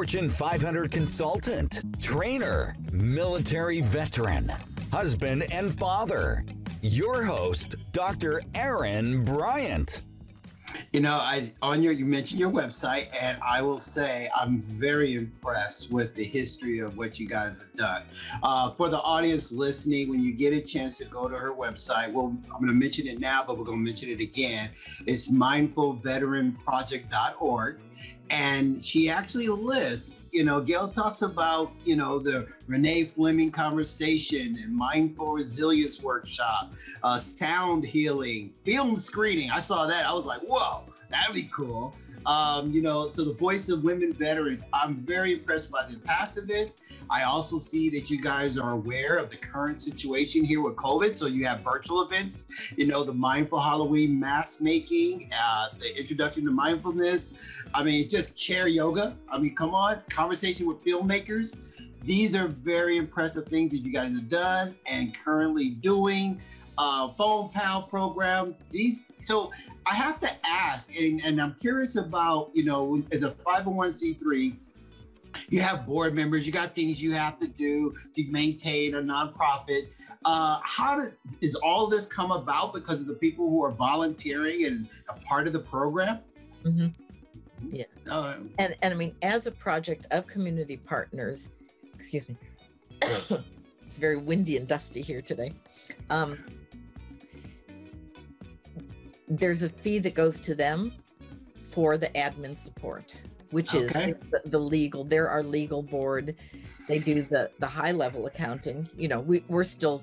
Fortune 500 consultant, trainer, military veteran, husband, and father. Your host, Dr. Aaron Bryant. You know, I on your you mentioned your website, and I will say I'm very impressed with the history of what you guys have done. Uh, for the audience listening, when you get a chance to go to her website, well, I'm going to mention it now, but we're going to mention it again. It's mindfulveteranproject.org, and she actually lists you know, Gail talks about, you know, the Renee Fleming conversation and mindful resilience workshop, uh, sound healing, film screening. I saw that. I was like, whoa, that'd be cool. Um, you know, so the voice of women veterans, I'm very impressed by the past events. I also see that you guys are aware of the current situation here with COVID. So you have virtual events, you know, the mindful Halloween mask making, uh, the introduction to mindfulness. I mean, it's just chair yoga. I mean, come on, conversation with filmmakers. These are very impressive things that you guys have done and currently doing uh, phone pal program. These so I have to ask, and, and I'm curious about you know as a 501c3. You have board members. You got things you have to do to maintain a nonprofit. Uh, how did is all this come about because of the people who are volunteering and a part of the program? Mm-hmm. Yeah, uh, and and I mean, as a project of community partners, excuse me, it's very windy and dusty here today. Um, there's a fee that goes to them for the admin support, which okay. is the, the, legal. They're our legal board. They do the the high level accounting. You know, we, we're still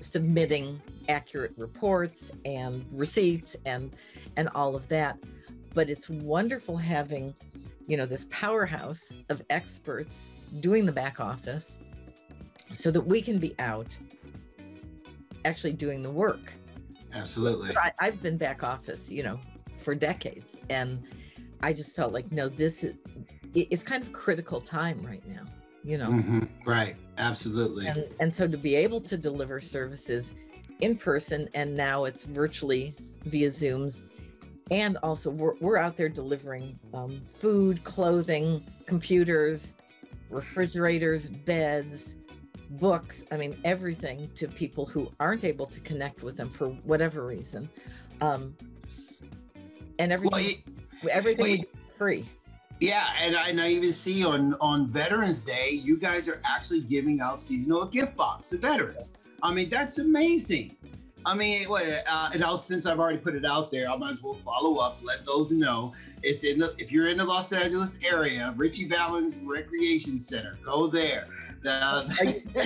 submitting accurate reports and receipts and and all of that. But it's wonderful having, you know, this powerhouse of experts doing the back office so that we can be out actually doing the work Absolutely. I, I've been back office, you know, for decades, and I just felt like no, this is it's kind of critical time right now. You know. Mm-hmm. Right. Absolutely. And, and so to be able to deliver services in person, and now it's virtually via Zooms, and also we're, we're out there delivering um, food, clothing, computers, refrigerators, beds, books, I mean, everything to people who aren't able to connect with them for whatever reason. Um, and everything, well, everything free. Yeah, and I, and I even see on on Veterans Day, you guys are actually giving out seasonal gift box to veterans. I mean, that's amazing. I mean, uh, and I'll, since I've already put it out there, I might as well follow up. Let those know it's in the if you're in the Los Angeles area, Ritchie Valens Recreation Center, go there. Uh, you,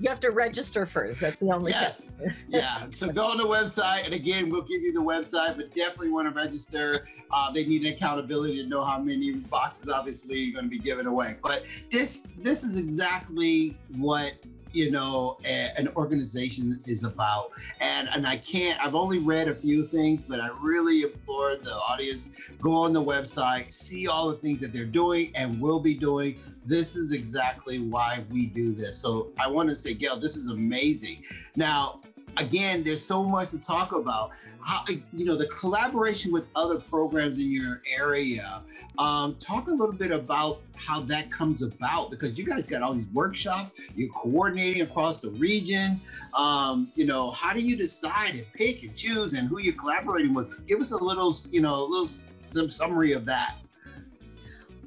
you, have to register first. That's the only. Yes. yeah. So go on the website, and again, we'll give you the website, but definitely want to register. Uh, they need accountability to know how many boxes, obviously, you're going to be giving away. But this this is exactly what you know a, an organization is about. And and i can't i've only read a few things but i really implore the audience go on the website see all the things that they're doing and will be doing. This is exactly why we do this. So i want to say gail this is amazing. Now again, there's so much to talk about. How, you know, the collaboration with other programs in your area. Um, talk a little bit about how that comes about because you guys got all these workshops. You're coordinating across the region. Um, you know, how do you decide and pick and choose and who you're collaborating with? Give us a little, you know, a little some summary of that.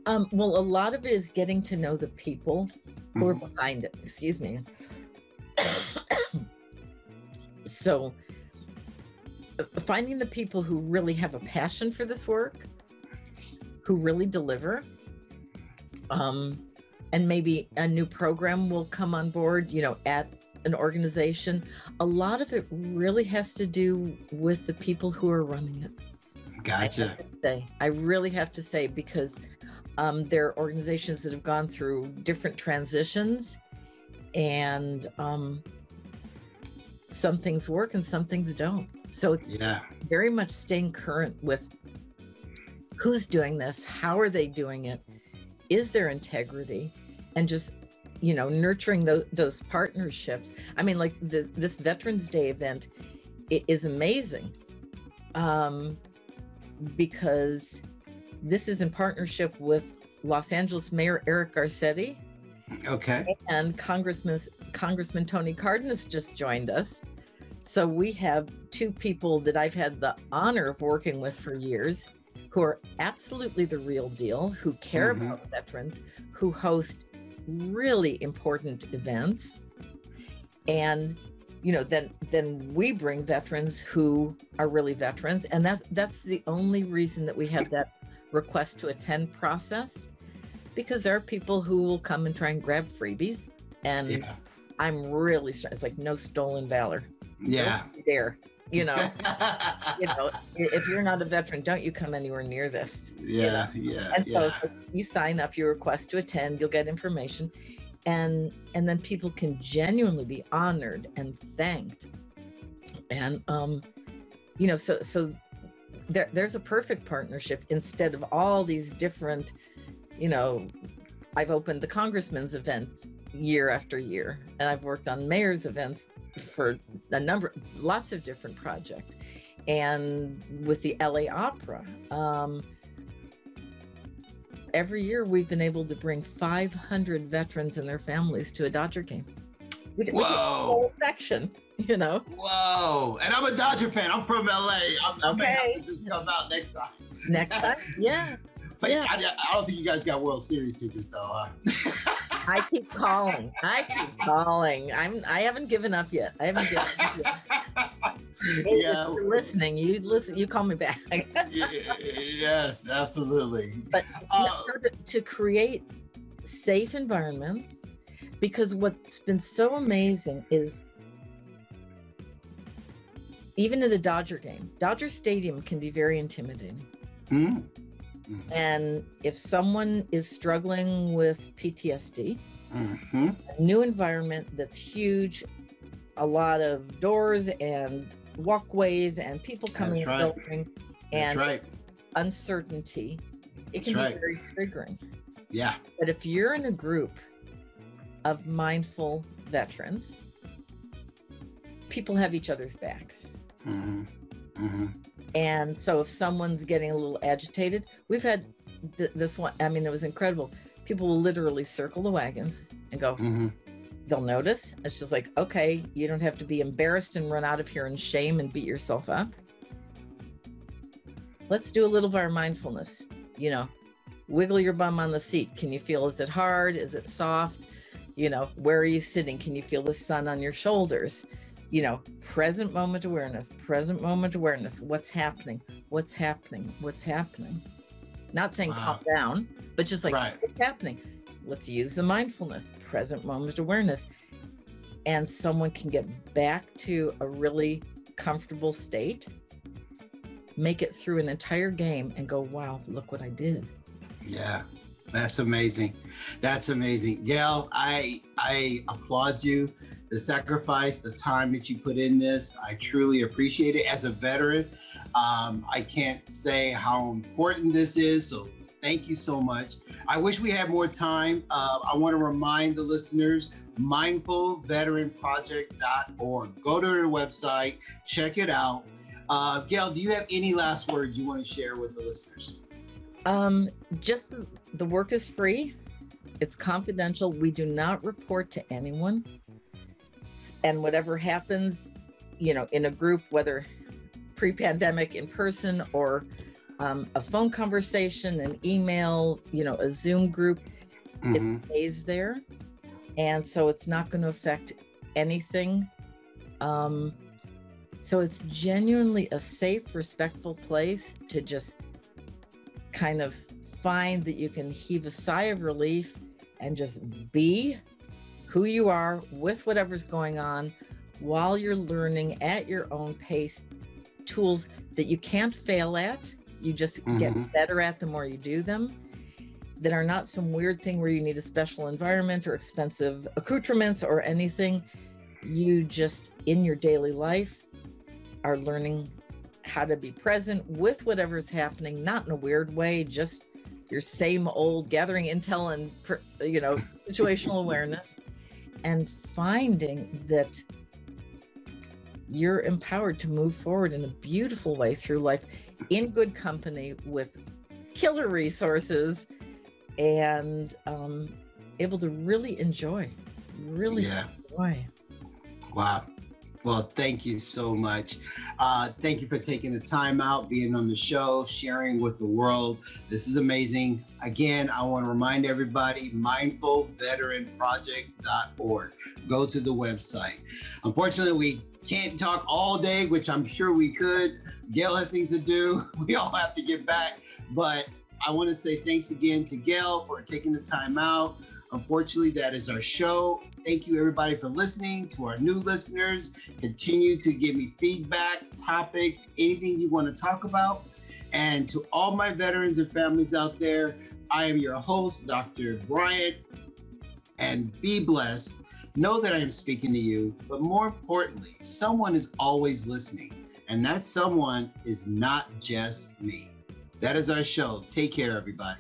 Um, well, a lot of it is getting to know the people who are mm-hmm. behind it. Excuse me. So, uh, finding the people who really have a passion for this work, who really deliver, um, and maybe a new program will come on board, you know, at an organization. A lot of it really has to do with the people who are running it. Gotcha. I, say, I really have to say because um, there are organizations that have gone through different transitions and um, some things work and some things don't. So it's yeah. very much staying current with who's doing this, how are they doing it, is there integrity, and just you know nurturing those, those partnerships. I mean, like the this Veterans Day event is amazing um, because this is in partnership with Los Angeles Mayor Eric Garcetti. Okay. And Congressman Congressman Tony Cardenas just joined us. So we have two people that I've had the honor of working with for years who are absolutely the real deal, who care mm-hmm. about veterans, who host really important events. And you know, then then we bring veterans who are really veterans. And that's that's the only reason that we have that request to attend process because there are people who will come and try and grab freebies and yeah. I'm really it's like no stolen valor. Yeah. there you know? You know if you're not a veteran don't you come anywhere near this yeah you know? yeah and so yeah. you sign up your request to attend you'll get information. And and then people can genuinely be honored and thanked. And um you know so so there, there's a perfect partnership instead of all these different you know i've opened the congressman's event year after year and i've worked on mayor's events for a number lots of different projects and with the la opera um, every year we've been able to bring 500 veterans and their families to a dodger game We, Whoa. section you know. Whoa! And I'm a Dodger fan. I'm from LA. I'm, I'm okay. gonna have to just come out next time. Next time, yeah. But yeah. I, I, don't think you guys got World Series tickets though. Huh? I keep calling. I keep calling. I'm. I haven't given up yet. I haven't given up yet. Hey, yeah. you're listening, you listen. You call me back. yes, absolutely. But uh, to, to create safe environments, because what's been so amazing is even in the Dodger game, Dodger Stadium can be very intimidating. Mm. Mm-hmm. And if someone is struggling with PTSD, mm-hmm. a new environment that's huge, a lot of doors and walkways and people coming and right. going, and right. uncertainty, it can that's be very triggering. Yeah. But if you're in a group of mindful veterans, people have each other's backs. Mm-hmm. Mm-hmm. And so if someone's getting a little agitated, we've had th- this one, I mean, it was incredible. People will literally circle the wagons and go, mm-hmm. they'll notice. It's just like, okay, you don't have to be embarrassed and run out of here in shame and beat yourself up. Let's do a little of our mindfulness. You know, wiggle your bum on the seat. Can you feel, is it hard? Is it soft? You know, where are you sitting? Can you feel the sun on your shoulders? You know, present moment awareness, present moment awareness. What's happening? What's happening? What's happening? Not saying wow. calm down, but just like right. what's happening. Let's use the mindfulness, present moment awareness. And someone can get back to a really comfortable state, make it through an entire game and go, wow, look what I did. Yeah. That's amazing. That's amazing. Gail, I I applaud you the sacrifice, the time that you put in this. I truly appreciate it. As a veteran, um, I can't say how important this is. So thank you so much. I wish we had more time. Uh, I want to remind the listeners mindfulveteranproject.org. Go to their website, check it out. Uh, Gail, do you have any last words you want to share with the listeners? Um, just the work is free. It's confidential. We do not report to anyone and whatever happens, you know, in a group, whether pre-pandemic in person or um, a phone conversation, an email, you know, a Zoom group, mm-hmm. it stays there, and so it's not going to affect anything. Um, so it's genuinely a safe, respectful place to just kind of find that you can heave a sigh of relief and just be who you are with whatever's going on while you're learning at your own pace tools that you can't fail at. You just mm-hmm. get better at the more you do them. That are not some weird thing where you need a special environment or expensive accoutrements or anything. You just, in your daily life, are learning how to be present with whatever's happening, not in a weird way, just your same old gathering intel and, you know, situational awareness and finding that you're empowered to move forward in a beautiful way through life in good company with killer resources and um, able to really enjoy, really Yeah. enjoy. Wow. Well, thank you so much. Uh, thank you for taking the time out, being on the show, sharing with the world. This is amazing. Again, I want to remind everybody mindfulveteranproject.org. Go to the website. Unfortunately, we can't talk all day, which I'm sure we could. Gail has things to do. We all have to get back. But I want to say thanks again to Gail for taking the time out. Unfortunately, that is our show. Thank you, everybody, for listening. To our new listeners, continue to give me feedback, topics, anything you want to talk about. And to all my veterans and families out there, I am your host, Dr. Bryant. And be blessed. Know that I am speaking to you, but more importantly, someone is always listening. And that someone is not just me. That is our show. Take care, everybody.